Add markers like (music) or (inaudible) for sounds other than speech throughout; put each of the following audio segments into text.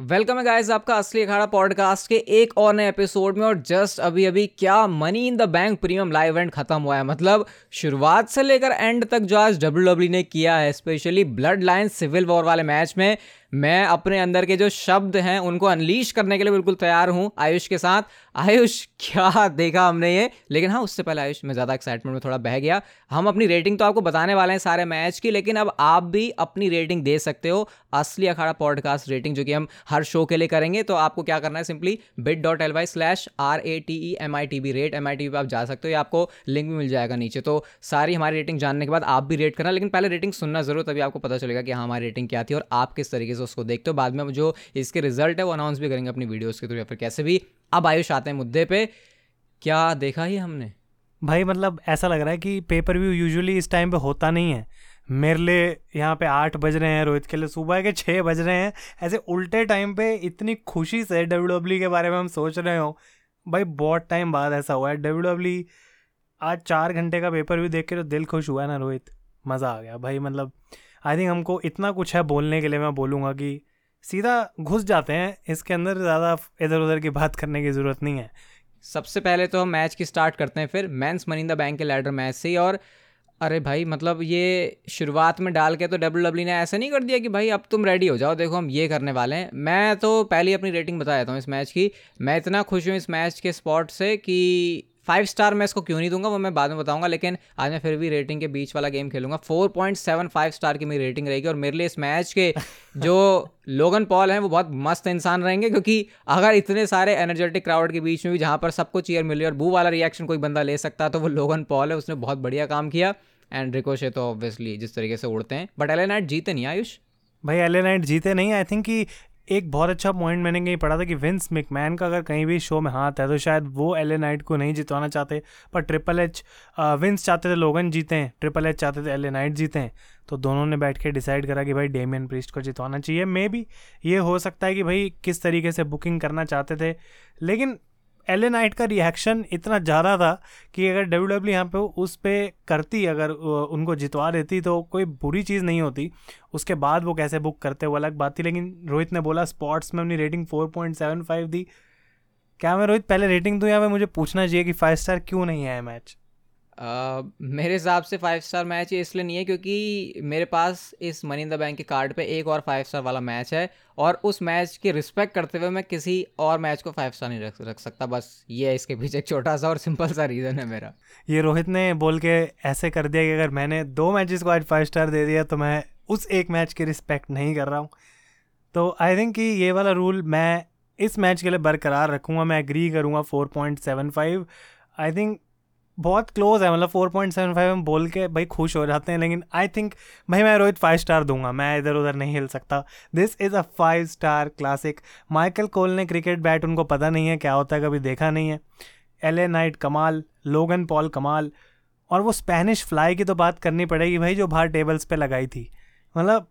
Welcome है guys आपका असली अखाड़ा पॉडकास्ट के एक और नए एपिसोड में और जस्ट अभी अभी क्या Money in the Bank premium live event खत्म हुआ है। मतलब शुरुआत से लेकर एंड तक जो आज डब्ल्यू ने किया है specially blood line civil war वाले मैच में मैं अपने अंदर के जो शब्द हैं, उनको अनलीश करने के लिए बिल्कुल तैयार हूँ आयुष के साथ। आयुष, क्या देखा हमने ये? लेकिन हाँ उससे पहले आयुष, मैं ज़्यादा एक्साइटमेंट में थोड़ा बह गया। हम अपनी रेटिंग तो आपको बताने वाले हैं सारे मैच की, लेकिन अब आप भी अपनी रेटिंग दे सकते हो। असली अखाड़ा पॉडकास्ट रेटिंग जो कि हम हर शो के लिए करेंगे। तो आपको क्या करना है? Simply bit dot L Y slash R A T E M I T B rate M I T B आप जा सकते हो। या आपको लिंक भी मिल जाएगा नीचे। तो सारी हमारी रेटिंग जानने के बाद आप भी रेट करना। लेकिन पहले रेटिंग सुनना ज़रूर, तभी आपको पता चलेगा कि हाँ हमारी रेटिंग क्या थी और आप किस तरीके से उसको देखते हो। बाद में जो इसके रिज़ल्ट है, वो अनाउंस भी करेंगे अपनी वीडियोज़ के थ्रू या फिर कैसे भी। अब आयुष आते हैं मुद्दे पर क्या देखा ही हमने? भाई मतलब ऐसा लग रहा है कि पेपर व्यू यूजुअली इस टाइम पे होता नहीं है। मेरे लिए यहाँ पे आठ बज रहे हैं, रोहित के लिए सुबह के छः बज रहे हैं। ऐसे उल्टे टाइम पे इतनी खुशी से डब्ल्यू डब्ल्यू के बारे में हम सोच रहे हो। भाई, बहुत टाइम बाद ऐसा हुआ है। डब्ल्यू आज चार घंटे का पेपर व्यू देख के तो दिल खुश हुआ है ना, रोहित? मज़ा आ गया। भाई मतलब आई थिंक हमको इतना कुछ है बोलने के लिए मैं बोलूँगा कि सीधा घुस जाते हैं, इसके अंदर ज़्यादा इधर उधर की बात करने की ज़रूरत नहीं है। सबसे पहले तो हम मैच की स्टार्ट करते हैं, फिर मैंस मनी द बैंक के लैडर मैच से और अरे भाई मतलब ये शुरुआत में डाल के तो डब्ल्यू डब्ल्यू ने ऐसा नहीं कर दिया कि भाई अब तुम रेडी हो जाओ, देखो हम ये करने वाले हैं। मैं तो पहले अपनी रेटिंग बता देता हूँ इस मैच की। मैं इतना खुश हूँ इस मैच के स्पॉट से कि फाइव स्टार मैं इसको क्यों नहीं दूँगा वो मैं बाद में बताऊँगा लेकिन आज मैं फिर भी रेटिंग के बीच वाला game खेलूँगा। Four point seven five star की मेरी रेटिंग रहेगी और मेरे लिए इस मैच के (laughs) जो लोगन पॉल हैं वो बहुत मस्त इंसान रहेंगे क्योंकि अगर इतने सारे एनर्जेटिक क्राउड के बीच में भी जहाँ पर सबको चेयर मिल रही और बू वाला रिएक्शन कोई बंदा ले सकता तो वो लोगन पॉल है उसने बहुत बढ़िया काम किया। एंड रिकोशे तो ऑब्वियसली जिस तरीके से उड़ते हैं। बट एलेनाइट जीते नहीं आयुष? भाई एल नाइट जीते नहीं आई थिंक कि एक बहुत अच्छा पॉइंट मैंने कहीं पढ़ा था कि विंस मिकमैन का अगर कहीं भी शो में हाथ है तो शायद वो एल नाइट को नहीं जितवाना चाहते पर ट्रिपल एच विंस चाहते थे लोगन जीते हैं ट्रिपल एच चाहते थे एल नाइट जीते हैं तो दोनों ने बैठ के डिसाइड करा कि भाई डेमियन प्रिस्ट को जितवाना चाहिए। मे बी ये हो सकता है कि भाई किस तरीके से बुकिंग करना चाहते थे, लेकिन एल नाइट का रिएक्शन इतना ज़्यादा था कि अगर डब्ल्यू डब्ल्यू यहाँ पे उस पर करती, अगर उनको जितवा देती तो कोई बुरी चीज़ नहीं होती। उसके बाद वो कैसे बुक करते वो अलग बात थी, लेकिन रोहित ने बोला स्पॉट्स में अपनी rating four point seven five दी। क्या मैं रोहित, पहले रेटिंग दूँ या मैं मुझे पूछना चाहिए कि फाइव स्टार क्यों नहीं है मैच मेरे हिसाब से फाइव स्टार मैच इसलिए नहीं है क्योंकि मेरे पास इस मनी इन द बैंक के कार्ड पे एक और फाइव स्टार वाला मैच है और उस मैच की रिस्पेक्ट करते हुए मैं किसी और मैच को फाइव स्टार नहीं रख रख सकता। बस ये है इसके पीछे एक छोटा सा और सिंपल सा रीज़न है मेरा। ये रोहित ने बोल के ऐसे कर दिया कि अगर मैंने दो मैचेस को आज फाइव स्टार दे दिया तो मैं उस एक मैच की रिस्पेक्ट नहीं कर रहा हूँ। तो आई थिंक कि ये वाला रूल मैं इस मैच के लिए बरकरार रखूँगा, मैं एग्री करूँगा four point seven five I think बहुत क्लोज है मतलब फोर पॉइंट सेवन फाइव हम बोल के भाई खुश हो जाते हैं, लेकिन आई थिंक भाई मैं रोहित फाइव स्टार दूँगा, मैं इधर उधर नहीं हिल सकता। This is a five star classic Michael Cole ने क्रिकेट बैट उनको पता नहीं है, क्या होता है, कभी देखा नहीं है। एल ए नाइट कमाल लोगन पॉल कमाल, और वो स्पेनिश फ्लाई की तो बात करनी पड़ेगी भाई, जो बाहर टेबल्स पे लगाई थी। मतलब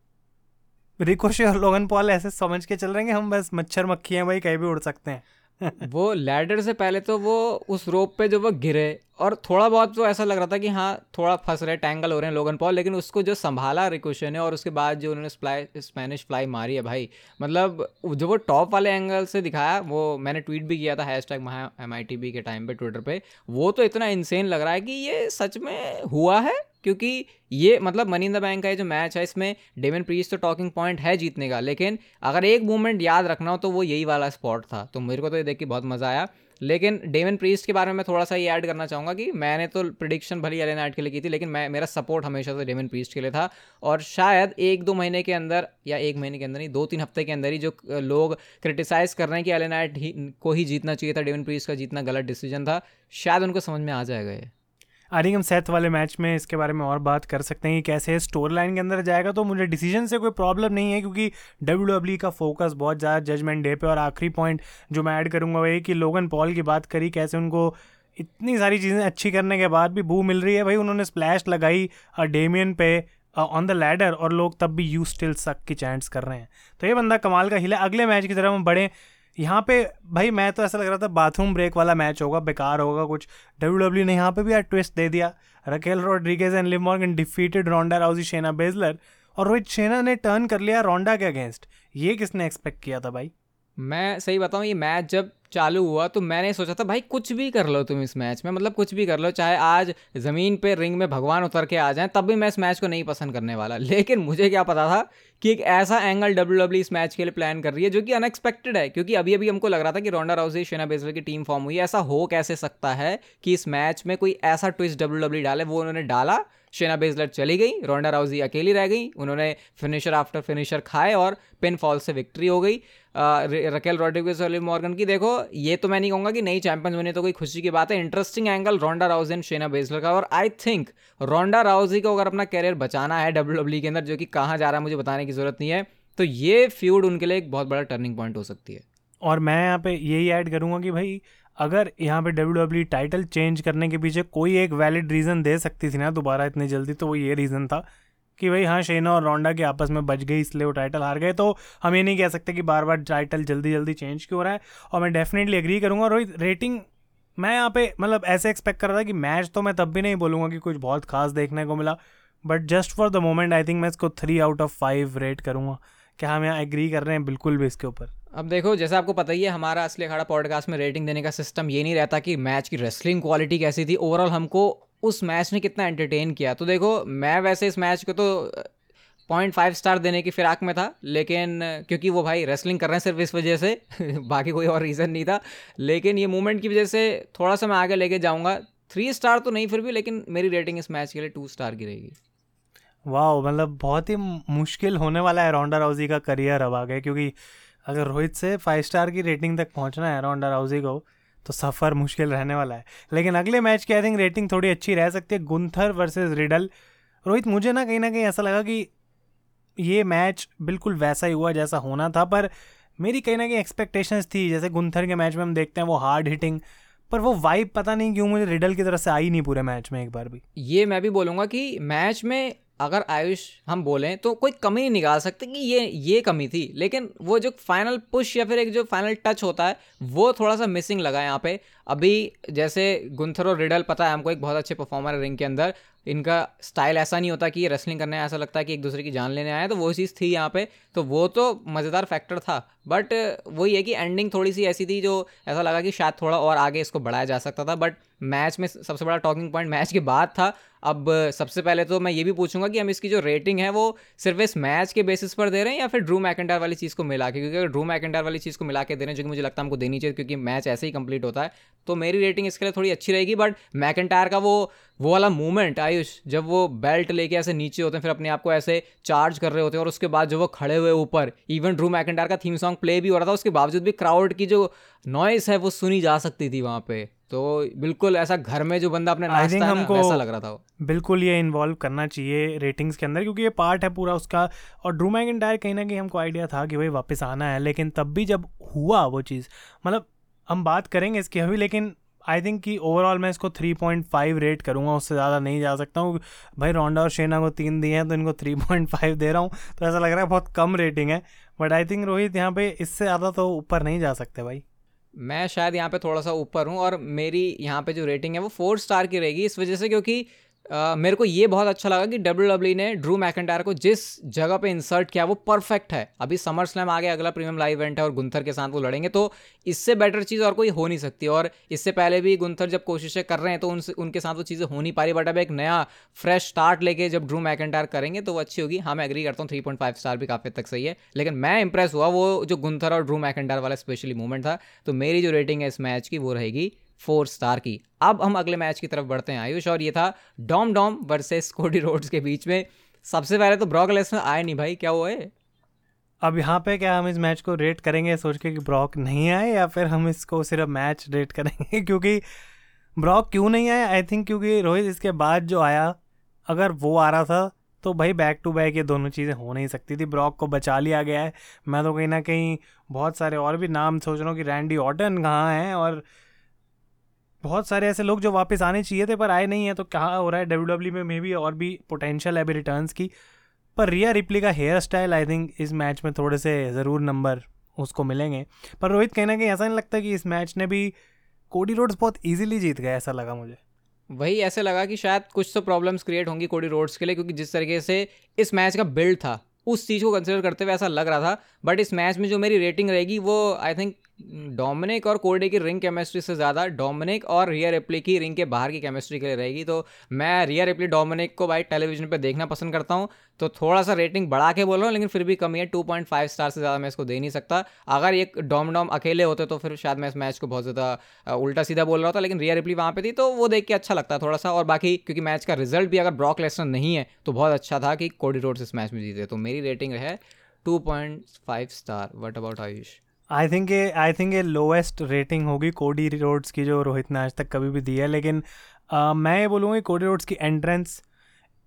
रिकोशे और लोगन पॉल ऐसे समझ के चल रहे हैं हम बस मच्छर मक्खी हैं भाई, कहीं भी उड़ सकते हैं। वो लैडर से पहले तो वो उस रोप पे जो वो गिरे, और थोड़ा बहुत तो ऐसा लग रहा था कि हाँ थोड़ा फंस रहे टैंगल हो रहे हैं लोगन पॉल, लेकिन उसको जो संभाला रिकोशन ने, और उसके बाद जो उन्होंने फ्लाई स्पेनिश फ्लाई मारी है भाई। मतलब जो वो टॉप वाले एंगल से दिखाया, वो मैंने ट्वीट भी किया था हैश टैग महा एम के टाइम पर ट्विटर पर वो तो इतना इंसेन लग रहा है कि ये सच में हुआ है? क्योंकि ये मतलब मनी इन द बैंक का ये जो मैच है, इसमें डेमन प्रीस तो टॉकिंग पॉइंट है जीतने का, लेकिन अगर एक मूवमेंट याद रखना हो तो वो यही वाला स्पॉट था। तो मेरे को तो ये देख के बहुत मज़ा आया। लेकिन डेमन प्रीस्ट के बारे में मैं थोड़ा सा ये ऐड करना चाहूँगा कि मैंने तो प्रिडिक्शन भली एल नाइट के लिए की थी, लेकिन मैं, मेरा सपोर्ट हमेशा से डेमन प्रीस्ट के लिए था। और शायद एक दो महीने के अंदर या एक महीने के अंदर नहीं, दो तीन हफ़्ते के अंदर ही जो लोग क्रिटिसाइज़ कर रहे हैं कि एल नाइट ही, को ही जीतना चाहिए था डेमन प्रीस्ट का जीतना गलत डिसीज़न था, शायद उनको समझ में आ जाएगा ये। हम सेथ वाले मैच में इसके बारे में और बात कर सकते हैं कि कैसे स्टोरी लाइन के अंदर जाएगा तो मुझे डिसीज़न से कोई प्रॉब्लम नहीं है क्योंकि डब्ल्यू डब्ल्यू e का फोकस बहुत ज़्यादा जजमेंट डे पे और आखिरी पॉइंट जो मैं ऐड करूँगा वही कि लोगन पॉल की बात करी, कैसे उनको इतनी सारी चीज़ें अच्छी करने के बाद भी बू मिल रही है। भाई उन्होंने स्प्लैश लगाई डेमियन पे ऑन द लैडर और लोग तब भी यू स्टिल सक की चैंट्स कर रहे हैं। तो ये बंदा कमाल का हिला अगले मैच की तरफ़ हम बढ़े। यहाँ पे, भाई मैं तो ऐसा लग रहा था बाथरूम ब्रेक वाला मैच होगा, बेकार होगा कुछ। डब्ल्यू डब्ल्यू ने यहाँ पे भी यार ट्विस्ट दे दिया। Raquel Rodriguez and Liv Morgan defeated Ronda Rousey Shayna Baszler और रोहित शेना ने टर्न कर लिया रोंडा के अगेंस्ट ये किसने एक्सपेक्ट किया था भाई? मैं सही बताऊँ, ये मैच जब चालू हुआ तो मैंने सोचा था, भाई, कुछ भी कर लो तुम इस मैच में मतलब कुछ भी कर लो, चाहे आज ज़मीन पे रिंग में भगवान उतर के आ जाएँ, तब भी मैं इस मैच को नहीं पसंद करने वाला। (laughs) लेकिन मुझे क्या पता था कि एक ऐसा एंगल डब्ल्यू डब्ल्यू इस मैच के लिए प्लान कर रही है, जो कि अनएक्सपेक्टेड है, क्योंकि अभी अभी हमको लग रहा था कि रोंडा राउजी शेना बेजल की टीम फॉर्म हुई ऐसा हो कैसे सकता है कि इस मैच में कोई ऐसा ट्विस्ट डब्ल्यू डब्ल्यू डाले, वो उन्होंने डाला शेना बेजलर चली गई, रोंडा राउजी अकेली रह गई, उन्होंने फिनिशर आफ्टर फिनिशर खाए और पिन फॉल से विक्ट्री हो गई। रकेल रॉड्रिगेज और मॉर्गन की देखो, ये तो मैं नहीं कहूँगा कि नई चैंपियंस बने तो कोई खुशी की बात है interesting angle Ronda Rousey and Shayna Baszler का और आई थिंक रोंडा राउजी को अगर अपना कैरियर बचाना है डब्ल्यू डब्ल्यू के अंदर, जो कि कहाँ जा रहा है मुझे बताने की ज़रूरत नहीं है तो ये फ्यूड उनके लिए एक बहुत बड़ा टर्निंग पॉइंट हो सकती है। और मैं यहाँ पे यही ऐड करूँगा कि भाई अगर यहाँ पे डब्ल्यू डब्ल्यू टाइटल चेंज करने के पीछे कोई एक वैलिड रीज़न दे सकती थी ना दोबारा इतनी जल्दी तो वो ये रीज़न था कि भाई हाँ शेना और रोंडा के आपस में बच गई इसलिए वो टाइटल हार गए। तो हम ये नहीं कह सकते कि बार बार टाइटल जल्दी जल्दी चेंज क्यों हो रहा है। और मैं डेफिनेटली एग्री करूँगा रोहित रेटिंग मैं यहाँ पे मतलब ऐसे एक्सपेक्ट कर रहा था कि मैच तो मैं तब भी नहीं बोलूँगा कि कुछ बहुत खास देखने को मिला। But just for the moment I think मैं इसको three out of five rate करूँगा। क्या हम यहाँ एग्री कर रहे हैं? बिल्कुल भी इसके ऊपर। अब देखो, जैसा आपको पता ही है, हमारा असली अखाड़ा पॉडकास्ट में रेटिंग देने का सिस्टम ये नहीं रहता कि मैच की रेसलिंग क्वालिटी कैसी थी। ओवरऑल हमको उस मैच ने कितना एंटरटेन किया। तो देखो, मैं वैसे इस मैच को तो पॉइंट फाइव स्टार देने की फिराक में था, लेकिन, क्योंकि वो भाई रेसलिंग कर रहे हैं सिर्फ़ इस वजह से, (laughs) बाकी कोई और रीज़न नहीं था। लेकिन ये मूवमेंट की वजह से थोड़ा सा मैं आगे लेके जाऊँगा। थ्री स्टार तो नहीं फिर भी, लेकिन मेरी रेटिंग इस मैच के लिए टू स्टार की रहेगी। वाह मतलब बहुत ही मुश्किल होने वाला है रोंडा राउजी का करियर अब आगे, क्योंकि अगर रोहित से फाइव स्टार की रेटिंग तक पहुँचना है रोंडा राउजी को तो सफ़र मुश्किल रहने वाला है। लेकिन अगले मैच की आई थिंक रेटिंग थोड़ी अच्छी रह सकती है गुंथर वर्सेस रिडल रोहित, मुझे ना कहीं ना कहीं ऐसा लगा कि ये मैच बिल्कुल वैसा ही हुआ जैसा होना था, पर मेरी कहीं ना कहीं एक्सपेक्टेशंस थी। जैसे गुंथर के मैच में हम देखते हैं, वो हार्ड हिटिंग पर वो वाइब पता नहीं क्यों मुझे रिडल की तरफ़ से आई नहीं पूरे मैच में एक बार भी। ये मैं भी बोलूँगा कि मैच में अगर आयुष हम बोलें तो कोई कमी नहीं निकाल सकते कि ये ये कमी थी। लेकिन वो जो फाइनल पुश या फिर एक जो फाइनल टच होता है, वो थोड़ा सा मिसिंग लगा यहाँ पे। अभी जैसे गुंथर और रिडल पता है हमको एक बहुत अच्छे परफॉर्मर है रिंग के अंदर। इनका स्टाइल ऐसा नहीं होता कि ये रेसलिंग करने ऐसा लगता है कि एक दूसरे की जान लेने आए तो वो चीज़ थी यहाँ पे तो वो तो मज़ेदार फैक्टर था। बट वही है कि एंडिंग थोड़ी सी ऐसी थी जो ऐसा लगा कि शायद थोड़ा और आगे इसको बढ़ाया जा सकता था। बट मैच में सबसे बड़ा टॉकिंग पॉइंट मैच के बाद था। अब सबसे पहले तो मैं ये भी पूछूँगा कि हम इसकी जो रेटिंग है, वो सिर्फ़ इस मैच के बेसिस पर दे रहे हैं या फिर ड्रू मैकेंडार वाली चीज़ को मिला के? क्योंकि अगर ड्रू मैकेंडार वाली चीज़ को मिला के दे रहे हैं, जो कि मुझे लगता है हमको देनी चाहिए, क्योंकि मैच ऐसे ही कंप्लीट होता है तो मेरी रेटिंग इसके लिए थोड़ी अच्छी रहेगी। बट मैकेंटायर का वो वो वाला मूवमेंट आयुष जब वो बेल्ट लेके ऐसे नीचे होते हैं फिर अपने आप को ऐसे चार्ज कर रहे होते हैं और उसके बाद जो वो खड़े हुए ऊपर इवन ड्रू मैकेंटायर का थीम सॉन्ग प्ले भी हो रहा था उसके बावजूद भी क्राउड की जो नॉइस है वो सुनी जा सकती थी वहाँ पे। तो बिल्कुल ऐसा घर में जो बंदा अपने नाचता हमको ऐसा लग रहा था बिल्कुल ये इन्वॉल्व करना चाहिए रेटिंग्स के अंदर क्योंकि ये पार्ट है पूरा उसका। और ड्रू मैकेंटायर कहीं ना कहीं हमको आइडिया था कि भाई वापस आना है लेकिन तब भी जब हुआ वो चीज़ मतलब हम बात करेंगे इसकी अभी लेकिन आई थिंक कि ओवरऑल मैं इसको 3.5 रेट करूँगा, उससे ज़्यादा नहीं जा सकता हूँ। भाई रोंडा और शेना को तीन दिए हैं तो इनको 3.5 दे रहा हूँ। तो ऐसा लग रहा है बहुत कम रेटिंग है। बट आई थिंक रोहित यहाँ पे इससे ज़्यादा तो ऊपर नहीं जा सकते भाई। मैं शायद यहाँ पे थोड़ा सा ऊपर हूँ और मेरी यहाँ पे जो रेटिंग है वो फोर स्टार की रहेगी इस वजह से क्योंकि Uh, मेरे को ये बहुत अच्छा लगा कि डब्ल्यू डब्ल्यू ने ड्रू मैकेंटायर को जिस जगह पे इंसर्ट किया वो परफेक्ट है। अभी समर स्लैम आ गया अगला प्रीमियम लाइव इवेंट है और गुंथर के साथ वो लड़ेंगे तो इससे बेटर चीज़ और कोई हो नहीं सकती। और इससे पहले भी गुंथर जब कोशिशें कर रहे हैं तो उनसे उनके साथ वो चीज़ें हो नहीं पा रही बट अब एक नया फ्रेश स्टार्ट लेके जब ड्रू मैकेंटायर करेंगे तो वो अच्छी होगी। हाँ मैं एग्री करता हूँ थ्री पॉइंट फाइव स्टार भी काफ़ी तक सही है। लेकिन मैं इंप्रेस हुआ वो जो गुंथर और ड्रू मैकेंटायर वाला स्पेशली मूवमेंट था तो मेरी जो रेटिंग है इस मैच की वो रहेगी फोर स्टार की। अब हम अगले मैच की तरफ़ बढ़ते हैं, आयुष, और ये था Dom Dom versus Cody Rhodes के बीच में। सबसे पहले तो ब्रॉक लेसनर आए नहीं भाई, क्या हुआ है अब यहाँ पे क्या हम इस मैच को रेट करेंगे, सोच के कि ब्रॉक नहीं आए, या फिर हम इसको सिर्फ़ मैच रेट करेंगे? (laughs) क्योंकि ब्रॉक क्यों नहीं आया आई थिंक क्योंकि रोहित इसके बाद जो आया, अगर वो आ रहा था तो भाई बैक टू बैक ये दोनों चीज़ें हो नहीं सकती थी। ब्रॉक को बचा लिया गया है। मैं तो कहीं ना कहीं बहुत सारे और भी नाम सोच रहा हूँ कि रैंडी ऑटन कहाँ हैं, और बहुत सारे ऐसे लोग जो वापस आने चाहिए थे, पर आए नहीं है तो कहाँ हो रहा है? डब्ल्यू डब्ल्यू में मे भी और भी पोटेंशियल है अभी रिटर्न्स की। पर रिया रिप्ली का हेयर स्टाइल आई थिंक इस मैच में थोड़े से ज़रूर नंबर उसको मिलेंगे। पर रोहित कहना कि ऐसा नहीं लगता कि इस मैच ने भी कोडी रोड्स बहुत इजीली जीत गए ऐसा लगा मुझे। वही ऐसे लगा कि शायद कुछ तो प्रॉब्लम्स क्रिएट होंगी कोडी रोड्स के लिए, क्योंकि जिस तरीके से इस मैच का बिल्ड था, उस चीज़ को कंसिडर करते हुए ऐसा लग रहा था। बट इस मैच में जो मेरी रेटिंग रहेगी, वो आई थिंक डोमिनिक और कोर्डे की रिंग केमिस्ट्री से ज़्यादा डोमिनिक और रिया रिप्ली की रिंग के बाहर की केमिस्ट्री के लिए रहेगी। तो मैं रिया रिप्ली, डोमिनिक को भाई टेलीविज़न पे देखना पसंद करता हूँ। तो थोड़ा सा रेटिंग बढ़ा के बोल रहा हूँ, लेकिन फिर भी कमी है। टू पॉइंट फाइव स्टार से ज़्यादा मैं इसको दे नहीं सकता। अगर एक डोम डोम अकेले होते तो फिर शायद मैं इस मैच को बहुत ज़्यादा उल्टा सीधा बोल रहा था लेकिन रिया रिप्ली वहाँ पर थी तो वो देख के अच्छा लगता थोड़ा सा और बाकी, क्योंकि मैच का रिज़ल्ट भी अगर ब्रॉक लेसनर नहीं है तो बहुत अच्छा था कि कोडी रोड्स इस मैच में जीते। तो मेरी रेटिंग है two point five star what about Ayush I think ये आई थिंक ये लोएस्ट रेटिंग होगी कोडी रोड्स की जो रोहित ने आज तक कभी भी दी है। लेकिन आ, मैं ये बोलूँगा कोडी रोड्स की एंट्रेंस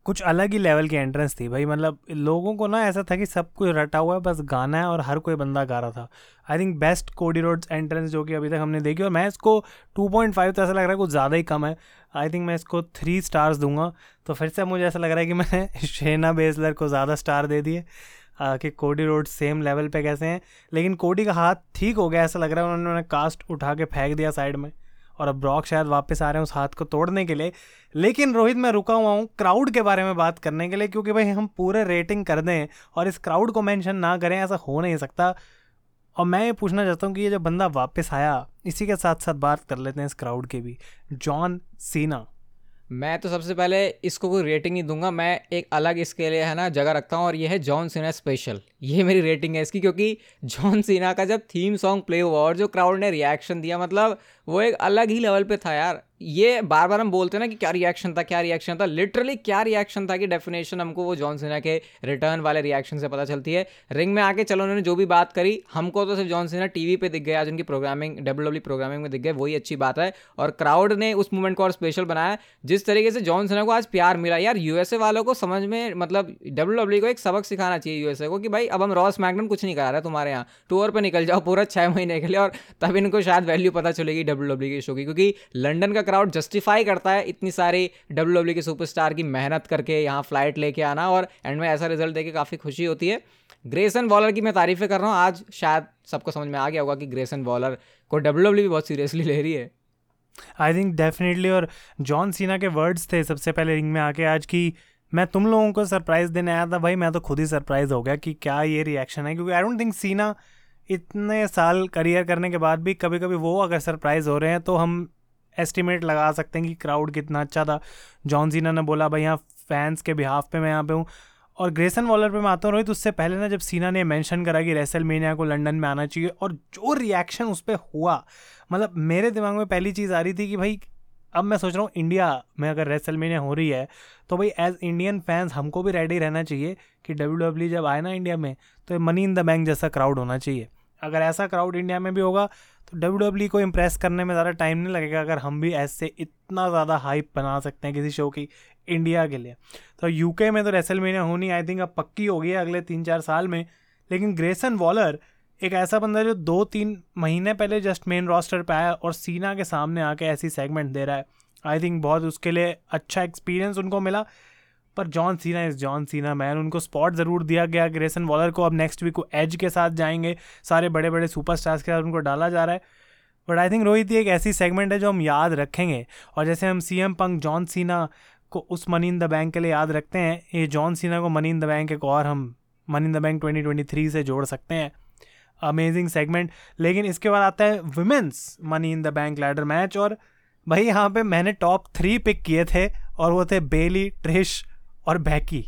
कुछ अलग ही लेवल की एंट्रेंस थी भाई। मतलब लोगों को ना ऐसा था कि सब कुछ रटा हुआ है बस गाना है और हर कोई बंदा गा रहा था। I think best Cody Rhodes entrance जो कि अभी तक हमने देखी और मैं इसको 2.5 तो ऐसा लग रहा है कुछ ज़्यादा ही कम है। आई थिंक मैं इसको थ्री स्टार्स दूँगा। तो फिर से मुझे ऐसा लग रहा है कि मैंने (laughs) शेना बेजलर को ज़्यादा स्टार दे दिए। कि कोडी रोड सेम लेवल पे कैसे हैं। लेकिन कोडी का हाथ ठीक हो गया, ऐसा लग रहा है उन्होंने कास्ट उठा के फेंक दिया साइड में। और अब ब्रॉक शायद वापस आ रहे हैं उस हाथ को तोड़ने के लिए। लेकिन रोहित, मैं रुका हुआ हूँ क्राउड के बारे में बात करने के लिए, क्योंकि भाई हम पूरे रेटिंग कर दें और इस क्राउड को मेंशन ना करें, ऐसा हो नहीं सकता। और मैं ये पूछना चाहता हूँ कि ये जो बंदा वापस आया, इसी के साथ साथ बात कर लेते हैं इस क्राउड की भी। जॉन सीना मैं तो सबसे पहले इसको कोई रेटिंग नहीं दूँगा। मैं एक अलग इसके लिए, है ना, जगह रखता हूँ और ये है जॉन सीना स्पेशल ये मेरी रेटिंग है इसकी, क्योंकि जॉन सीना का जब थीम सॉन्ग प्ले हुआ और जो क्राउड ने रिएक्शन दिया मतलब वो एक अलग ही लेवल पे था यार। ये बार बार हम बोलते हैं ना कि क्या रिएक्शन था, क्या रिएक्शन था। लिटरली क्या रिएक्शन था कि डेफिनेशन हमको वो जॉन सिन्हा के रिटर्न वाले रिएक्शन से पता चलती है। रिंग में आके चलो उन्होंने जो भी बात करी, हमको तो सिर्फ़ जॉन सिन्हा टीवी पे दिख गए आज उनकी प्रोग्रामिंग डब्ल्यू प्रोग्रामिंग में दिख गए वही अच्छी बात है। और क्राउड ने उस मूवमेंट को और स्पेशल बनाया, जिस तरीके से जॉन सिन्हा को आज प्यार मिला। यार यूएसए वालों को समझ में मतलब डब्ल्यू को एक सबक सिखाना चाहिए यूएसए को कि भाई, अब हम रॉस मैगनम कुछ नहीं करा रहे तुम्हारे यहाँ। टूर पर निकल जाओ पूरा छः महीने के लिए और तब इनको शायद वैल्यू पता चलेगी डब्ल्यू डब्ल्यू के शो की, क्योंकि लंडन का क्राउड जस्टिफाई करता है इतनी सारी डब्ल्यू डब्ल्यू के सुपरस्टार की मेहनत करके यहाँ फ़्लाइट लेके आना और एंड में ऐसा रिज़ल्ट देके काफ़ी खुशी होती है। ग्रेसन वॉलर की मैं तारीफ़ें कर रहा हूँ, आज शायद सबको समझ में आ गया होगा कि ग्रेसन वॉलर को डब्ल्यू डब्ल्यू भी बहुत सीरियसली ले रही है। आई थिंक डेफिनेटली और जॉन सीना के वर्ड्स थे सबसे पहले रिंग में आके आज की मैं तुम लोगों को सरप्राइज़ देने आया था, भाई मैं तो खुद ही सरप्राइज़ हो गया कि क्या ये रिएक्शन है, क्योंकि आई डोंट थिंक सीना इतने साल करियर करने के बाद भी कभी कभी वो अगर सरप्राइज़ हो रहे हैं तो हम एस्टिमेट लगा सकते हैं कि क्राउड कितना अच्छा था। जॉन सीना ने बोला, भाई यहाँ फैंस के बिहाफ पे मैं यहाँ पे हूँ। और ग्रेसन वॉलर पे मैं आता हूँ, रोहित, उससे पहले ना जब सीना ने मेंशन करा कि रेसल मीनिया को लंदन में आना चाहिए, और जो रिएक्शन उस पर हुआ मतलब मेरे दिमाग में पहली चीज़ आ रही थी कि भाई, अब मैं सोच रहा हूँ इंडिया में अगर रेसल मीनिया हो रही है तो भाई एज इंडियन फैंस हमको भी रेडी रहना चाहिए कि डब्ल्यू डब्ल्यू जब आए ना इंडिया में तो मनी इन द बैंक जैसा क्राउड होना चाहिए। अगर ऐसा क्राउड इंडिया में भी होगा तो डब्ल्यू डब्ल्यू को इम्प्रेस करने में ज़्यादा टाइम नहीं लगेगा अगर हम भी ऐसे इतना ज़्यादा हाइप बना सकते हैं किसी शो की इंडिया के लिए। तो यूके में तो रेसल मीनिया होनी आई थिंक अब पक्की होगी अगले तीन चार साल में। लेकिन ग्रेसन वॉलर एक ऐसा बंदा जो दो तीन महीने पहले जस्ट मेन रोस्टर पे आया और सीना के सामने आके ऐसी सेगमेंट दे रहा है। आई थिंक बहुत उसके लिए अच्छा एक्सपीरियंस उनको मिला। पर John Cena is John Cena, man उनको स्पॉट ज़रूर दिया गया ग्रेसन वॉलर को। अब नेक्स्ट वीक को एज के साथ जाएँगे। सारे बड़े बड़े सुपरस्टार्स के साथ उनको डाला जा रहा है। बट आई थिंक रोहित, ये एक ऐसी सेगमेंट है जो हम याद रखेंगे। और जैसे हम सी एम पंक जॉन सीना को उस मनी इन द बैंक के लिए याद रखते हैं, ये जॉन सीना को मनी इन द बैंक एक और हम मनी इन द बैंक 2023 से जोड़ सकते हैं। अमेजिंग सेगमेंट लेकिन इसके बाद आता है women's Money in the Bank ladder match और भाई, यहाँ पे मैंने टॉप थ्री पिक किए थे और वो थे बेली ट्रिश और बैकी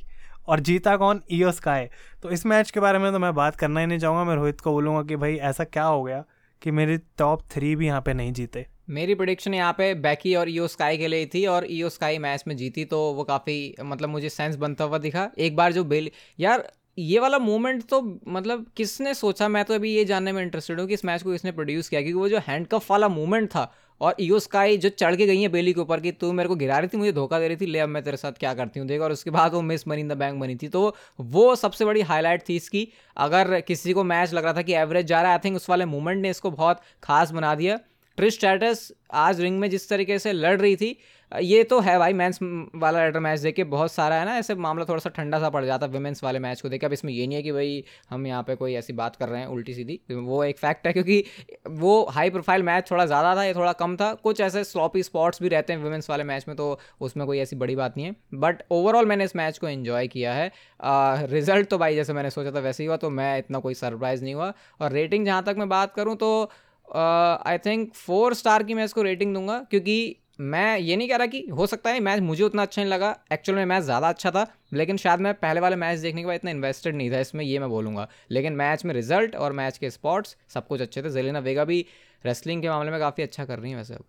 और जीता कौन? ईओ स्काई तो इस मैच के बारे में तो मैं बात करना ही नहीं चाहूँगा। मैं रोहित को बोलूँगा कि भाई, ऐसा क्या हो गया कि मेरी टॉप थ्री भी यहाँ पे नहीं जीते? मेरी प्रोडिक्शन यहाँ पे बैकी और ईओ स्काई के लिए थी और ईओ स्काई मैच में जीती तो वो काफ़ी मतलब मुझे सेंस बनता हुआ दिखा। एक बार जो बेल यार, ये वाला मोमेंट तो मतलब किसने सोचा? मैं तो अभी ये जानने में इंटरेस्टेड हूँ कि इस मैच को किसने प्रोड्यूस किया? क्योंकि वो जो हैंडकफ वाला मोमेंट था और यो स्काई जो चढ़ के गई है बेली के ऊपर कि तू मेरे को गिरा रही थी, मुझे धोखा दे रही थी, ले अब मैं तेरे साथ क्या करती हूँ, देख, और उसके बाद वो Miss Money in the Bank बनी थी। तो वो सबसे बड़ी हाईलाइट थी इसकी। अगर किसी को मैच लग रहा था कि एवरेज जा रहा है आई थिंक उस वाले मोमेंट ने इसको बहुत खास बना दिया। ट्रिश स्टेटस आज रिंग में जिस तरीके से लड़ रही थी ये तो है भाई मेंस वाला लेटर मैच देख के बहुत सारा है ना, ऐसे मामला थोड़ा सा ठंडा सा पड़ जाता है विमेंस वाले मैच को देख अब इसमें ये नहीं है कि भाई हम यहाँ पे कोई ऐसी बात कर रहे हैं उल्टी सीधी, वो एक फैक्ट है क्योंकि वो हाई प्रोफ़ाइल मैच थोड़ा ज़्यादा था, ये थोड़ा कम था। कुछ ऐसे स्लॉपी स्पॉट्स भी रहते हैं विमेंस वाले मैच में तो उसमें कोई ऐसी बड़ी बात नहीं है। बट ओवरऑल मैंने इस मैच को इन्जॉय किया है। रिज़ल्ट तो भाई जैसे मैंने सोचा था वैसे ही हुआ तो मैं इतना कोई सरप्राइज़ नहीं हुआ। और रेटिंग जहाँ तक मैं बात करूँ तो आई थिंक फोर स्टार की मैं इसको रेटिंग दूँगा, क्योंकि मैं ये नहीं कह रहा कि हो सकता है, मैच मुझे उतना अच्छा नहीं लगा। एक्चुअल में मैच ज़्यादा अच्छा था, लेकिन शायद मैं पहले वाले मैच देखने के बाद इतना इन्वेस्टेड नहीं था, इसमें ये मैं बोलूँगा। लेकिन मैच में रिज़ल्ट और मैच के स्पॉट्स सब कुछ अच्छे थे। जेलिना वेगा भी रेसलिंग के मामले में काफ़ी अच्छा कर रही है वैसे अब।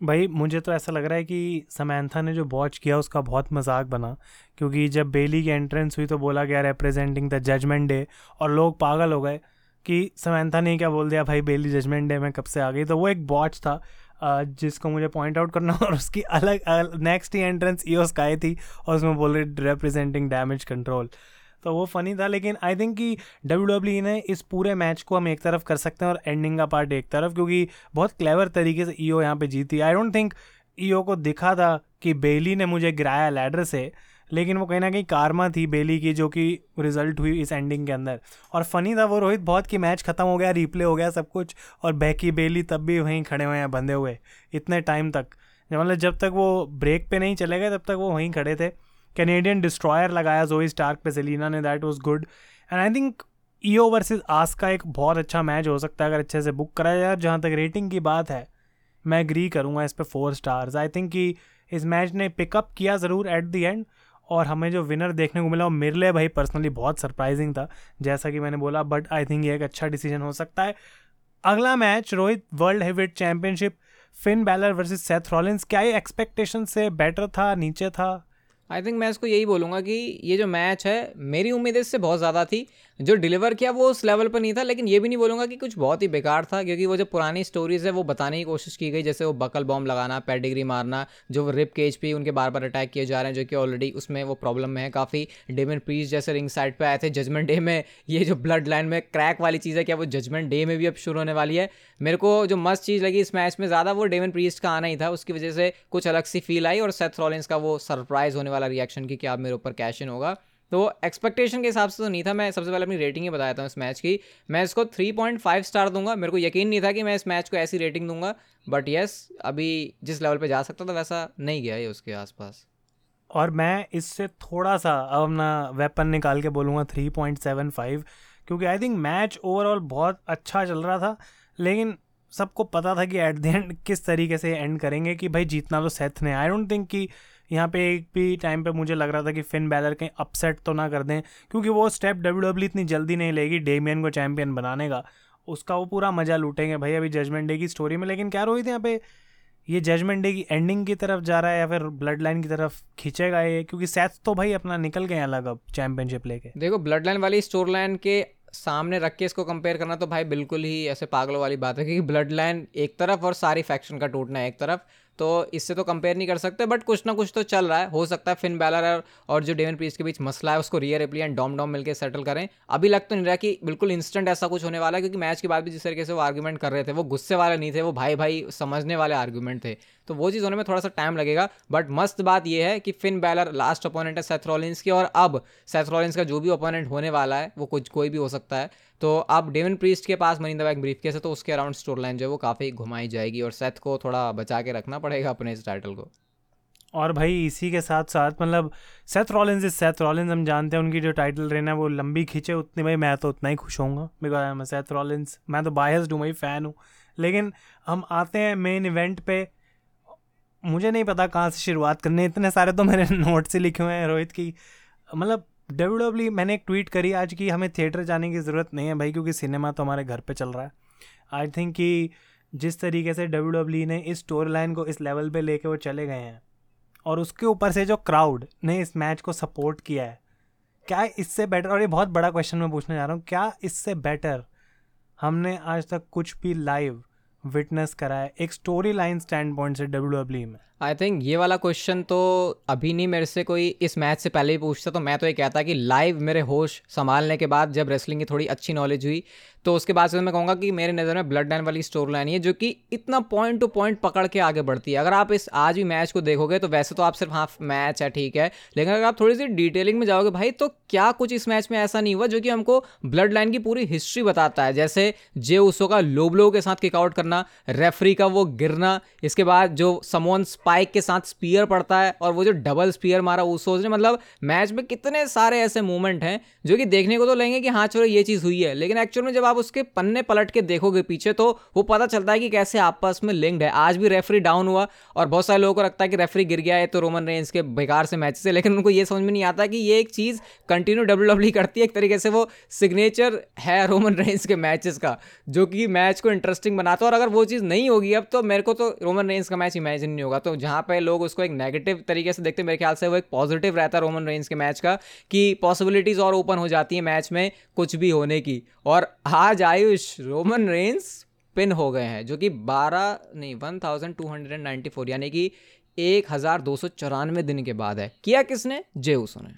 भाई, मुझे तो ऐसा लग रहा है कि समैंथा ने जो वॉच किया, उसका बहुत मज़ाक बना। क्योंकि जब बेली की एंट्रेंस हुई तो बोला गया रिप्रेजेंटिंग द जजमेंट डे और लोग पागल हो गए कि समैंथा ने क्या बोल दिया, भाई बेली जजमेंट डे में कब से आ गई? तो वो एक वॉच था। जिसको मुझे पॉइंट आउट करना (laughs) और उसकी अलग नेक्स्ट ही एंट्रेंस ईओस का आई थी और उसमें बोल रहे रिप्रेजेंटिंग डैमेज कंट्रोल तो वो फनी था, लेकिन आई थिंक कि डब्ल्यू डब्ल्यू ने इस पूरे मैच को हम एक तरफ़ कर सकते हैं और एंडिंग का पार्ट एक तरफ़, क्योंकि बहुत क्लेवर तरीके से ईओ यहाँ पे जीती। आई डोंट थिंक ईओ को दिखा था कि बेली ने मुझे गिराया लैडर से लेकिन वो कहीं ना कहीं कारमा थी बेली की, जो कि रिज़ल्ट हुई इस एंडिंग के अंदर। और फनी था वो रोहित, बहुत कि मैच खत्म हो गया रिप्ले हो गया सब कुछ, और बहकी बेली तब भी वहीं खड़े हुए हैं, बंधे हुए, इतने टाइम तक। मतलब जब तक वो ब्रेक पे नहीं चले गए, तब तक वो वहीं खड़े थे। कैनेडियन डिस्ट्रॉयर लगाया जोई स्टार्क पे सेलिना ने that was good and I think Iyo versus आस का एक बहुत अच्छा मैच हो सकता है, अगर अच्छे से बुक कराया जाए जहाँ तक रेटिंग की बात है, मैं एग्री करूँगा इस पर फोर स्टार्स आई थिंक कि इस मैच ने पिकअप किया ज़रूर एट दी एंड और हमें जो विनर देखने को मिला वो मेरे लिए भाई पर्सनली बहुत सरप्राइजिंग था, जैसा कि मैंने बोला बट आई थिंक ये एक अच्छा डिसीज़न हो सकता है। अगला match Rohit world heavyweight championship Finn Balor versus Seth Rollins क्या ये एक्सपेक्टेशन से बेटर था, नीचे था? आई थिंक मैं इसको यही बोलूँगा कि ये जो मैच है, मेरी उम्मीद इससे बहुत ज़्यादा थी। जो डिलीवर किया वो उस लेवल पर नहीं था, लेकिन ये भी नहीं बोलूँगा कि कुछ बहुत ही बेकार था, क्योंकि वो जो पुरानी स्टोरीज है, वो बताने की कोशिश की गई, जैसे वो बकल बॉम्ब लगाना पेडिग्री मारना, जो रिप केज पे उनके बार बार अटैक किए जा रहे हैं, जो कि ऑलरेडी उसमें वो प्रॉब्लम में है। काफ़ी डेमन प्रीज जैसे रिंग साइड पर आए थे जजमेंट डे में ये जो ब्लड लाइन में क्रैक वाली चीज़ है, क्या वो जजमेंट डे में भी अब शुरू होने वाली है? मेरे को जो मस्त चीज़ लगी इस मैच में, ज़्यादा वो डेमन प्रीस्ट का आना ही था, उसकी वजह से कुछ अलग सी फील आई और सेथ रॉलिंस का वो सरप्राइज़ होने वाला रिएक्शन की क्या मेरे ऊपर कैश इन होगा। तो एक्सपेक्टेशन के हिसाब से तो नहीं था, मैं सबसे पहले अपनी रेटिंग ही बताया था इस मैच की। मैं इसको 3.5 स्टार दूँगा। मेरे को यकीन नहीं था कि मैं इस मैच को ऐसी रेटिंग दूँगा। बट यस अभी जिस लेवल पे जा सकता था, वैसा नहीं गया ये उसके आसपास। और मैं इससे थोड़ा सा अपना वेपन निकाल के बोलूँगा थ्री पॉइंट सेवन फाइव क्योंकि आई थिंक मैच ओवरऑल बहुत अच्छा चल रहा था। लेकिन सबको पता था कि एट द एंड किस तरीके से एंड करेंगे कि भाई जीतना तो सेथ ने। आई डोंट थिंक कि यहाँ पे एक भी टाइम पे मुझे लग रहा था कि फिन बैलर कहीं अपसेट तो ना कर दें, क्योंकि वो स्टेप डब्ल्यू डब्ल्यू इतनी जल्दी नहीं लेगी डेमियन को चैंपियन बनाने का। उसका वो पूरा मज़ा लूटेंगे भाई अभी जजमेंट डे की स्टोरी में, लेकिन क्या रोहित यहाँ पे ये जजमेंट डे की एंडिंग की तरफ़ जा रहा है या फिर ब्लड लाइन की तरफ़ खींचेगा ये? क्योंकि सैथ तो भाई अपना निकल गए अलग अब चैंपियनशिप लेके। देखो ब्लड लाइन वाली स्टोर लाइन के सामने रख के इसको कंपेयर करना तो भाई बिल्कुल ही ऐसे पागलों वाली बात है, क्योंकि ब्लड लाइन एक तरफ़ और सारी फैक्शन का टूटना है एक तरफ़। तो इससे तो कंपेयर नहीं कर सकते बट कुछ ना कुछ तो चल रहा है। हो सकता है फिन बैलर और जो डेवन प्रीस के बीच मसला है, उसको रियर एंड डॉम डॉम मिलकर सेटल करें। अभी लग तो नहीं रहा कि बिल्कुल इंस्टेंट ऐसा कुछ होने वाला है, क्योंकि मैच के बाद भी जिस तरीके से वो आर्ग्यूमेंट कर रहे थे, वो गुस्से वाले नहीं थे, वो भाई भाई समझने वाले आर्ग्यूमेंट थे। तो वो चीज़ होने में थोड़ा सा टाइम लगेगा बट मस्त बात यह है कि फिन बैलर लास्ट अपोनेंट है सेथरोलिन्स की, और अब सेथरोलिन्स का जो भी अपोनेंट होने वाला है, वो कुछ कोई भी हो सकता है। तो अब डेवन प्रीस्ट के पास मनी बैग ब्रीफ केस है तो उसके अराउंड स्टोर लाइन जो है वो काफ़ी घुमाई जाएगी और सेथ को थोड़ा बचा के रखना पड़ेगा अपने इस टाइटल को। और भाई इसी के साथ साथ मतलब Seth Rollins is Seth Rollins हम जानते हैं उनकी जो टाइटल रहना है वो लंबी खींचे, उतनी भाई मैं तो उतना ही खुश होऊँगा। Because I am Seth Rollins मैं तो बायस हूँ भाई फ़ैन हूँ। लेकिन हम आते हैं मेन इवेंट पे। मुझे नहीं पता कहाँ से शुरुआत करनी इतने सारे तो मेरे (laughs) नोट से लिखे हुए हैं रोहित की। मतलब डब्ल्यू डब्ल्यू मैंने एक ट्वीट करी आज कि हमें थिएटर जाने की ज़रूरत नहीं है भाई, क्योंकि सिनेमा तो हमारे घर पे चल रहा है। आई थिंक कि जिस तरीके से डब्ल्यू डब्ल्यू ने इस स्टोरी लाइन को, इस लेवल पे लेके वो चले गए हैं, और उसके ऊपर से जो क्राउड ने इस मैच को सपोर्ट किया है, क्या इससे बेटर और ये बहुत बड़ा क्वेश्चन मैं पूछने जा रहा हूँ, क्या इससे बेटर हमने आज तक कुछ भी लाइव विटनेस करा है एक स्टोरी लाइन स्टैंड पॉइंट से डब्ल्यू डब्ल्यू में। आई थिंक ये वाला क्वेश्चन तो अभी नहीं मेरे से कोई इस मैच से पहले ही पूछता तो मैं तो ये कहता कि लाइव मेरे होश संभालने के बाद जब रेसलिंग की थोड़ी अच्छी नॉलेज हुई तो उसके बाद से मैं कहूँगा कि मेरे नज़र में ब्लड लाइन वाली स्टोरी लाइन है, जो कि इतना पॉइंट टू पॉइंट पकड़ के आगे बढ़ती है। अगर आप इस आज भी मैच को देखोगे तो वैसे तो आप सिर्फ़ हाँ मैच है, ठीक है। लेकिन अगर आप थोड़ी सी डिटेलिंग में जाओगे भाई तो क्या कुछ इस मैच में ऐसा नहीं हुआ, जो कि हमको ब्लड लाइन की पूरी हिस्ट्री बताता है। जैसे जे उसो का लोबलो के साथ किकआउट करना रेफरी का वो गिरना, इसके बाद जो समोन स्पाइक के साथ स्पीयर पड़ता है, और वो जो डबल स्पीयर मारा उसोज ने मतलब मैच में कितने सारे ऐसे मूवमेंट हैं, जो कि देखने को तो लेंगे कि हाँ चलो, ये चीज़ हुई है। लेकिन एक्चुअल में जब आप उसके पन्ने पलट के देखोगे पीछे तो वो पता चलता है कि कैसे आपस में लिंक्ड है। आज भी रेफरी डाउन हुआ और बहुत सारे लोगों को लगता है कि रेफरी गिर गया है तो रोमन रेंज के बेकार से मैच से। लेकिन उनको ये समझ में नहीं आता कि ये एक चीज़ कंटिन्यू डब्ल्यू डब्ल्यू करती है, एक तरीके से वो सिग्नेचर है रोमन रेंज के मैचेस का, जो कि मैच को इंटरेस्टिंग बनाता है। और अगर वो चीज़ नहीं होगी अब तो मेरे को तो रोमन रेंज का मैच इमेजिन नहीं होगा। तो जहाँ पे लोग उसको एक नेगेटिव तरीके से देखते हैं, मेरे ख्याल से वो एक पॉजिटिव रहता है रोमन रेंज के मैच का, कि पॉसिबिलिटीज़ और ओपन हो जाती है मैच में कुछ भी होने की। और आज आयुष रोमन रेंस पिन हो गए हैं, जो कि बारह, नहीं one thousand two hundred and ninety four यानी कि एक हज़ार दो सौ चौरानवे दिन के बाद है। किया किसने? जे उसो ने।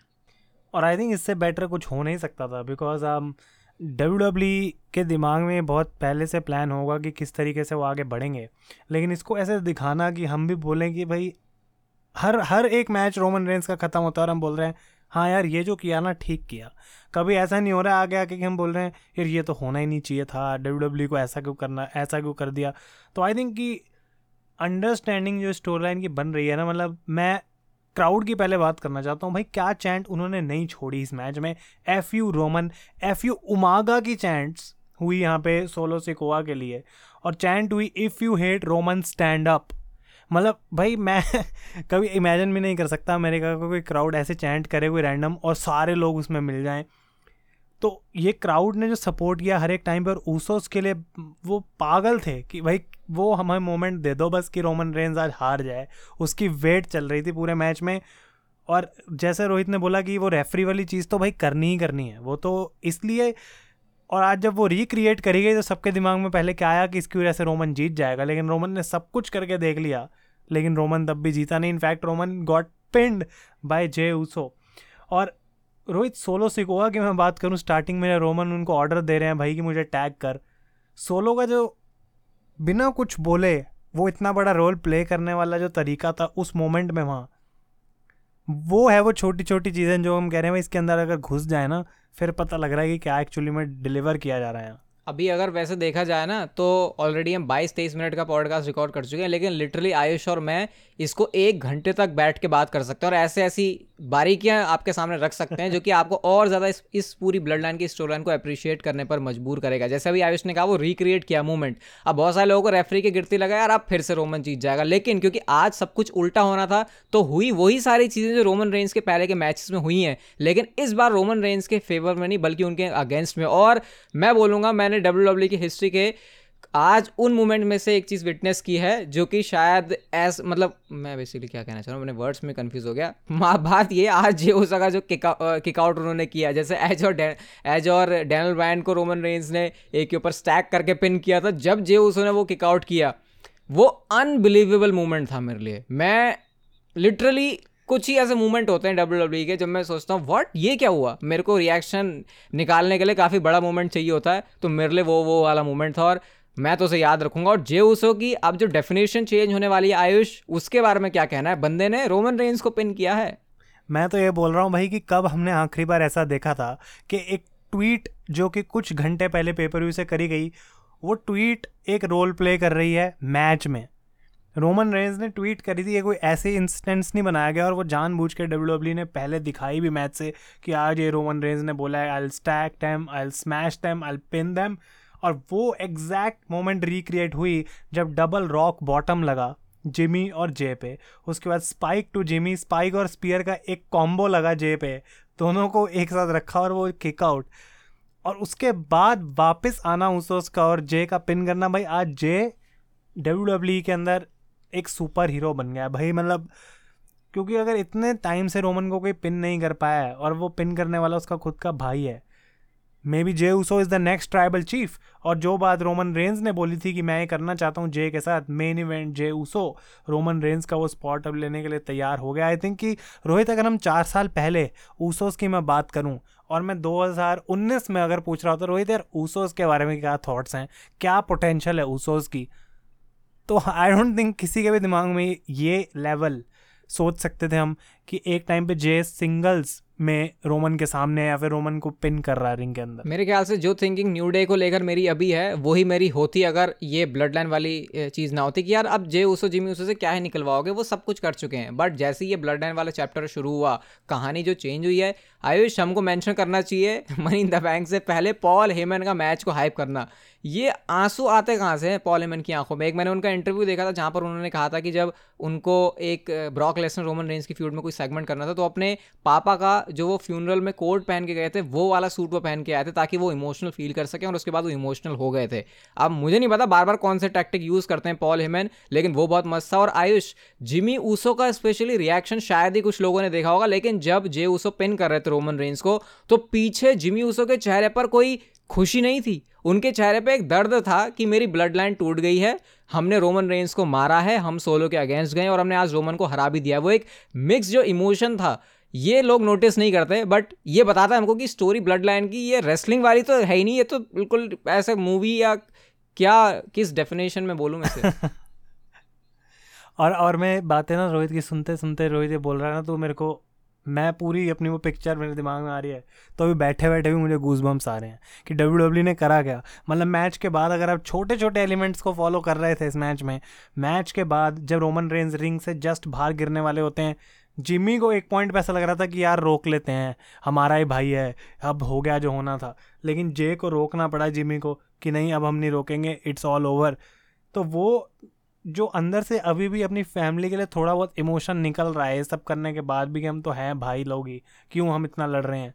और आई थिंक इससे बेटर कुछ हो नहीं सकता था बिकॉज़ हम डब्ल्यू के दिमाग में बहुत पहले से प्लान होगा कि किस तरीके से वो आगे बढ़ेंगे। लेकिन इसको ऐसे दिखाना कि हम भी बोलें कि भाई, हर हर एक मैच रोमन रेंस का ख़त्म होता है और हम बोल रहे हैं हाँ यार, ये जो किया ना, ठीक किया। कभी ऐसा नहीं हो रहा आगे आके कि हम बोल रहे हैं, यार, ये तो होना ही नहीं चाहिए था डब्ल्यू डब्ल्यू को ऐसा क्यों करना, ऐसा क्यों कर दिया? तो आई थिंक कि अंडरस्टैंडिंग जो स्टोरी लाइन की बन रही है ना मतलब मैं क्राउड की पहले बात करना चाहता हूँ, भाई, क्या चैंट उन्होंने नहीं छोड़ी इस मैच में? F U Roman F U Umaga की चैंट्स हुई यहाँ पे सोलो सिकोआ के लिए, और चैंट हुई if you hate Roman stand up मतलब भाई मैं (laughs) कभी इमेजिन भी नहीं कर सकता अमेरिका का कोई क्राउड ऐसे चैंट करे कोई रैंडम और सारे लोग उसमें मिल जाएँ। तो ये क्राउड ने जो सपोर्ट किया हर एक टाइम पर ऊसोस के लिए वो पागल थे कि भाई वो हमें मोमेंट दे दो बस कि रोमन रेंज आज हार जाए। उसकी वेट चल रही थी पूरे मैच में और जैसे रोहित ने बोला कि वो रेफरी वाली चीज़ तो भाई करनी ही करनी है। वो तो इसलिए और आज जब वो रिक्रिएट करी गई तो सबके दिमाग में पहले क्या आया कि इसकी वजह से रोमन जीत जाएगा। लेकिन रोमन ने सब कुछ करके देख लिया लेकिन रोमन तब भी जीता नहीं। In fact Roman got pinned by Jey Uso और रोहित, सोलो से सिकोआ की मैं बात करूँ स्टार्टिंग में रोमन उनको ऑर्डर दे रहे हैं, भाई, कि मुझे टैग कर। सोलो का जो बिना कुछ बोले, वो इतना बड़ा रोल प्ले करने वाला जो तरीका था उस मोमेंट में वहाँ, वो है वो छोटी छोटी चीज़ें जो हम कह रहे हैं, भाई, इसके अंदर अगर घुस जाए ना, फिर पता लग रहा है कि क्या एक्चुअली में डिलीवर किया जा रहा है अभी अगर वैसे देखा जाए ना तो ऑलरेडी हम 22-23 मिनट का पॉडकास्ट रिकॉर्ड कर चुके हैं लेकिन लिटरली आयुष और मैं इसको एक घंटे तक बैठ के बात कर सकते हैं और ऐसे ऐसी बारीकियाँ आपके सामने रख सकते हैं जो कि आपको और ज़्यादा इस, इस पूरी ब्लड लाइन की स्टोरी लाइन को अप्रिशिएट करने पर मजबूर करेगा। जैसे अभी आयुष ने कहा वो रिक्रिएट किया मूवमेंट अब बहुत सारे लोगों को रेफरी की गिरती लगा यार आप फिर से रोमन जीत जाएगा। लेकिन क्योंकि आज सब कुछ उल्टा होना था तो हुई वही सारी चीज़ें जो रोमन रेंज के पहले के मैचेस में हुई हैं। लेकिन इस बार रोमन रेंज के फेवर में नहीं बल्कि उनके अगेंस्ट में। और मैं बोलूँगा मैंने डब्ल्यू e की हिस्ट्री के आज उन मोमेंट में से एक चीज़ विटनेस की है, जो कि शायद एस मतलब मैं बेसिकली क्या कहना चाह रहा हूँ मैंने वर्ड्स में कंफ्यूज हो गया। माँ, बात ये आज ये हो सका जो किकआउट उन्होंने किया, जैसे एज और एज और डैनल ब्रायन को रोमन रेंज ने एक के ऊपर स्टैक करके पिन किया था, जब जे उसने वो किकआउट किया, वो अनबिलीवेबल मोमेंट था मेरे लिए। मैं लिटरली कुछ ही ऐसे मूवमेंट होते हैं डब्ल्यू डब्ल्यू के जब मैं सोचता हूँ व्हाट ये क्या हुआ? मेरे को रिएक्शन निकालने के लिए काफ़ी बड़ा मूवमेंट चाहिए होता है तो मेरे लिए वो वो वाला मूवमेंट था और मैं तो उसे याद रखूँगा। और जे उसो की अब जो डेफिनेशन चेंज होने वाली है आयुष, उसके बारे में क्या कहना है? बंदे ने रोमन रेंज को पिन किया है। मैं तो ये बोल रहा हूँ भाई कि कब हमने आखिरी बार ऐसा देखा था कि एक ट्वीट जो कि कुछ घंटे पहले पेपर व्यू से करी गई, वो ट्वीट एक रोल प्ले कर रही है मैच में। रोमन रेंज ने ट्वीट करी थी ये कोई ऐसे इंस्टेंस नहीं बनाया गया और वो जानबूझ के डब्ल्यू डब्ल्यू ने पहले दिखाई भी मैच से कि आज ये रोमन रेंज ने बोला है I stack them I smash them I pin them और वो एग्जैक्ट मोमेंट रिक्रिएट हुई जब डबल रॉक बॉटम लगा जिमी और जे पे। उसके बाद स्पाइक टू जिमी स्पाइक और स्पीयर का एक कॉम्बो लगा जे पे। दोनों को एक साथ रखा और वो किक आउट और उसके बाद वापस आना उसका और जे का पिन करना। भाई आज जे डब्ल्यू डब्ल्यू के अंदर एक सुपर हीरो बन गया भाई मतलब क्योंकि अगर इतने टाइम से रोमन को कोई पिन नहीं कर पाया है और वो पिन करने वाला उसका खुद का भाई है may be Jey Uso is the next tribal chief और जो बात रोमन रेंज ने बोली थी कि मैं ये करना चाहता हूँ जे के साथ main event Jey Uso Roman Reigns का वो स्पॉट अब लेने के लिए तैयार हो गया। आई थिंक कि रोहित, अगर हम चार साल पहले ऊसोस की मैं बात करूँ और मैं 2019 में अगर पूछ रहा हूँ तो रोहित यार ऊसोस के बारे में क्या थाट्स हैं? क्या पोटेंशल है ऊसोस की? तो आई डोंट थिंक किसी के भी दिमाग में ये लेवल सोच सकते थे हम कि एक टाइम पे जे सिंगल्स में रोमन के सामने या फिर रोमन को पिन कर रहा है रिंग के अंदर। मेरे ख्याल से जो थिंकिंग न्यू डे को लेकर मेरी अभी है, वही मेरी होती अगर ये ब्लड लाइन वाली चीज़ ना होती कि यार अब जे उसो जिमी उसो से क्या है निकलवाओगे, वो सब कुछ कर चुके हैं। बट जैसे ये ब्लड लाइन वाला चैप्टर शुरू हुआ, कहानी जो चेंज हुई है आयुष हमको मैंशन करना चाहिए मनी इन द बैंक से पहले पॉल हेमन का मैच को हाइप करना। ये आँसू आते कहाँ से हैं पॉल हेमन की आँखों में? एक मैंने उनका इंटरव्यू देखा था जहाँ पर उन्होंने कहा था कि जब उनको एक ब्रॉक लेसन रोमन रेंज की फ्यूड में कोई सेगमेंट करना था तो अपने पापा का जो वो फ्यूनरल में कोट पहन के गए थे, वो वाला सूट वो पहन के आए थे ताकि वो इमोशनल फील कर सकें और उसके बाद वो इमोशनल हो गए थे। अब मुझे नहीं पता बार बार कौन से टैक्टिक यूज़ करते हैं पॉल हेमन लेकिन वो बहुत मस्त था और आयुष जिमी ऊसो का स्पेशली रिएक्शन शायद ही कुछ लोगों ने देखा होगा, लेकिन जब जे ऊसो पिन कर रहे थे रोमन रेंज को तो पीछे जिमी ऊसो के चेहरे पर कोई खुशी नहीं थी। उनके चेहरे पे एक दर्द था कि मेरी ब्लड लाइन टूट गई है। हमने रोमन रेंस को मारा है, हम सोलो के अगेंस्ट गए और हमने आज रोमन को हरा भी दिया वो एक मिक्स जो इमोशन था, ये लोग नोटिस नहीं करते बट ये बताता है हमको कि स्टोरी ब्लड लाइन की ये रेसलिंग वाली तो है ही नहीं, ये तो बिल्कुल ऐसे मूवी या क्या, किस डेफिनेशन में बोलूँ मैं (laughs) और और मैं बातें ना रोहित की सुनते सुनते रोहित ये बोल रहा है ना तो मेरे को मैं पूरी अपनी वो पिक्चर मेरे दिमाग में आ रही है। तो अभी बैठे बैठे भी मुझे गूज बम्स आ रहे हैं कि डब्ल्यू डब्ल्यू ने करा क्या? मतलब मैच के बाद अगर आप छोटे छोटे एलिमेंट्स को फॉलो कर रहे थे इस मैच में मैच के बाद जब रोमन रेंज रिंग से जस्ट बाहर गिरने वाले होते हैं जिम्मी को एक पॉइंट पे ऐसा लग रहा था कि यार रोक लेते हैं, हमारा ही भाई है, अब हो गया जो होना था। लेकिन जे को रोकना पड़ा जिम्मी को कि नहीं, अब हम नहीं रोकेंगे इट्स ऑल ओवर तो वो जो अंदर से अभी भी अपनी फैमिली के लिए थोड़ा बहुत इमोशन निकल रहा है सब करने के बाद भी कि हम तो हैं भाई लोग ही। क्यों हम इतना लड़ रहे हैं?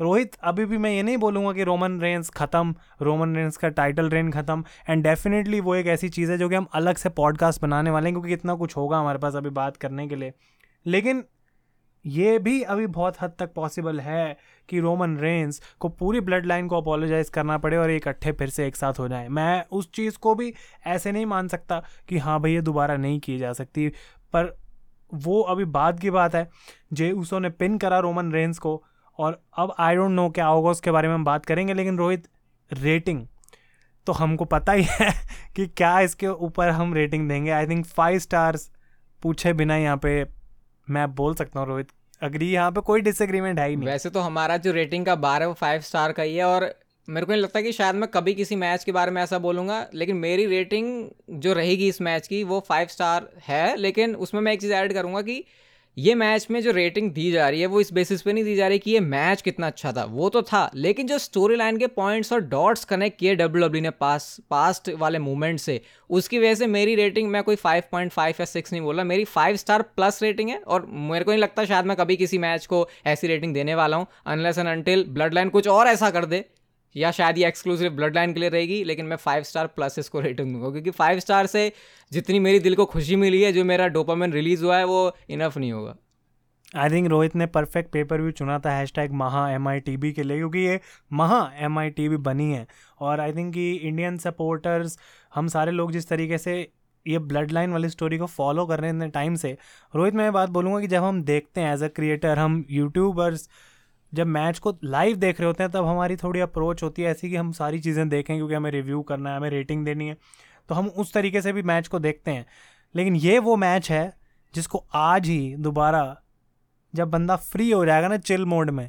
रोहित, अभी भी मैं ये नहीं बोलूँगा कि रोमन रेंस ख़त्म रोमन रेंस का टाइटल रेन ख़त्म एंड डेफिनेटली वो एक ऐसी चीज़ है जो कि हम अलग से पॉडकास्ट बनाने वाले हैं, क्योंकि इतना कुछ होगा हमारे पास अभी बात करने के लिए। लेकिन ये भी अभी बहुत हद तक पॉसिबल है कि रोमन रेंस को पूरी ब्लड लाइन को अपोलोजाइज करना पड़े और इकट्ठे फिर से एक साथ हो जाए। मैं उस चीज़ को भी ऐसे नहीं मान सकता कि हाँ भाई ये दोबारा नहीं की जा सकती। पर वो अभी बाद की बात है जे उसो ने पिन करा रोमन रेंस को और अब आई डोंट नो क्या होगा, उसके बारे में हम बात करेंगे, लेकिन रोहित रेटिंग तो हमको पता ही है (laughs) कि क्या इसके ऊपर हम रेटिंग देंगे। आई थिंक फाइव स्टार्स पूछे बिना यहाँ पे मैं बोल सकता हूँ रोहित अग्री यहाँ पे कोई डिसएग्रीमेंट है ही नहीं। वैसे तो हमारा जो रेटिंग का बार है वो फाइव स्टार का ही है और मेरे को नहीं लगता कि शायद मैं कभी किसी मैच के बारे में ऐसा बोलूँगा, लेकिन मेरी रेटिंग जो रहेगी इस मैच की वो फाइव स्टार है, लेकिन उसमें मैं एक चीज़ ऐड करूँगा कि ये मैच में जो रेटिंग दी जा रही है, वो इस बेसिस पे नहीं दी जा रही कि ये मैच कितना अच्छा था। वो तो था, लेकिन जो स्टोरी लाइन के पॉइंट्स और डॉट्स कनेक्ट किए डब्ल्यू डब्ल्यू ने पास पास्ट वाले मूवमेंट से, उसकी वजह से मेरी रेटिंग मैं कोई 5.5 या 6 नहीं बोला मेरी 5 स्टार प्लस रेटिंग है, और मेरे को नहीं लगता शायद मैं कभी किसी मैच को ऐसी रेटिंग देने वाला हूँ unless and until blood line कुछ और ऐसा कर दे। या शायद ये एक्सक्लूसिव ब्लड लाइन के लिए रहेगी, लेकिन मैं फाइव स्टार प्लस इसको रेटिंग दूँगा, क्योंकि फाइव स्टार से जितनी मेरी दिल को खुशी मिली है, जो मेरा डोपामिन रिलीज़ हुआ है, वो इनफ नहीं होगा। आई थिंक रोहित ने परफेक्ट पेपर व्यू चुना था हैश टैग महा एम आई टी बी के लिए, क्योंकि ये महा एम आई टी बी बनी है। और आई थिंक कि इंडियन सपोर्टर्स हम सारे लोग जिस तरीके से ये ब्लड लाइन वाली स्टोरी को फॉलो कर रहे हैं इतने टाइम से, रोहित मैं बात बोलूँगा कि जब हम देखते हैं एज अ क्रिएटर हम यूट्यूबर्स जब मैच को लाइव देख रहे होते हैं, तब हमारी थोड़ी अप्रोच होती है ऐसी कि हम सारी चीज़ें देखें क्योंकि हमें रिव्यू करना है, हमें रेटिंग देनी है। तो हम उस तरीके से भी मैच को देखते हैं। लेकिन ये वो मैच है जिसको आज ही दोबारा जब बंदा फ्री हो जाएगा ना चिल मोड में,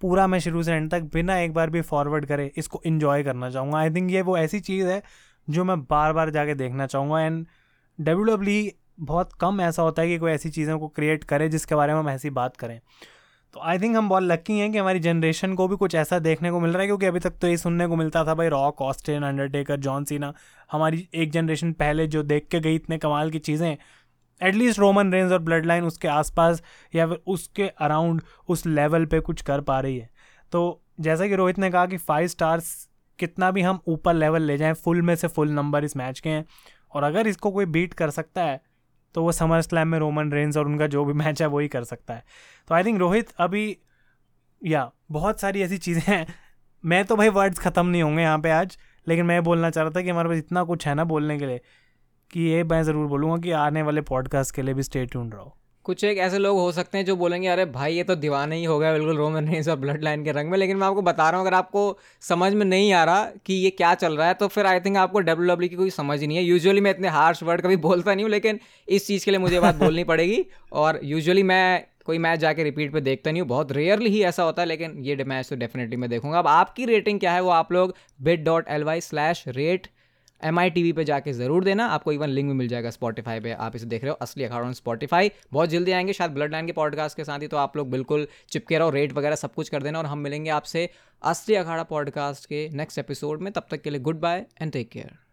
पूरा मैं शुरू से एंड तक बिना एक बार भी फॉरवर्ड करे, इसको इन्जॉय करना चाहूँगा। आई थिंक ये वो ऐसी चीज़ है जो मैं बार बार जाके देखना चाहूँगा। एंड डब्ल्यू डब्ल्यू बहुत कम ऐसा होता है कि कोई ऐसी चीज़ों को क्रिएट करे जिसके बारे में हम ऐसी बात करें। तो आई थिंक हम बहुत लक्की हैं कि हमारी जनरेशन को भी कुछ ऐसा देखने को मिल रहा है, क्योंकि अभी तक तो ये सुनने को मिलता था, भाई rock Austin Undertaker John Cena हमारी एक जनरेशन पहले जो देख के गई इतने कमाल की चीज़ें एटलीस्ट रोमन रेंज और ब्लड लाइन उसके आसपास या फिर उसके अराउंड उस लेवल पे कुछ कर पा रही है। तो जैसा कि रोहित ने कहा कि फाइव स्टार्स कितना भी हम ऊपर लेवल ले जाएँ फुल में से फुल नंबर इस मैच के हैं, और अगर इसको कोई बीट कर सकता है तो वो समर स्लैम में रोमन रेंस और उनका जो भी मैच है वही कर सकता है। तो आई थिंक रोहित अभी, या, बहुत सारी ऐसी चीज़ें हैं। मैं तो भाई वर्ड्स ख़त्म नहीं होंगे यहाँ पे आज, लेकिन मैं बोलना चाह रहा था कि हमारे पास इतना कुछ है ना बोलने के लिए, कि ये मैं ज़रूर बोलूँगा कि आने वाले पॉडकास्ट के लिए भी स्टे रहा रहो। कुछ एक ऐसे लोग हो सकते हैं जो बोलेंगे, अरे भाई, ये तो दीवाना ही हो गया, बिल्कुल रोमन रेंस और ब्लड लाइन के रंग में। लेकिन मैं आपको बता रहा हूँ, अगर आपको समझ में नहीं आ रहा कि ये क्या चल रहा है तो फिर आई थिंक आपको डब्ल्यू डब्ल्यू की कोई समझ ही नहीं है। यूजुअली मैं इतने हार्श वर्ड कभी बोलता नहीं हूँ, लेकिन इस चीज़ के लिए मुझे बात बोलनी (laughs) पड़ेगी। और यूजुअली मैं कोई मैच जाके रिपीट पे देखता नहीं हूँ, बहुत रेयरली ही ऐसा होता है, लेकिन ये मैच तो डेफिनेटली मैं देखूँगा। अब आपकी रेटिंग क्या है? वो आप लोग bit dot L Y slash rate M I T V पर जाके ज़रूर देना। आपको इवन लिंक भी मिल जाएगा स्पॉटीफाई पे। आप इसे देख रहे हो, असली अखाड़ा स्पॉटीफाई बहुत जल्दी आएँगे, शायद ब्लड लाइन के पॉडकास्ट के साथ ही तो आप लोग बिल्कुल चिपके रहो रेट वगैरह सब कुछ कर देना और हम मिलेंगे आपसे असली अखाड़ा पॉडकास्ट के नेक्स्ट एपिसोड में। तब तक के लिए good bye and take care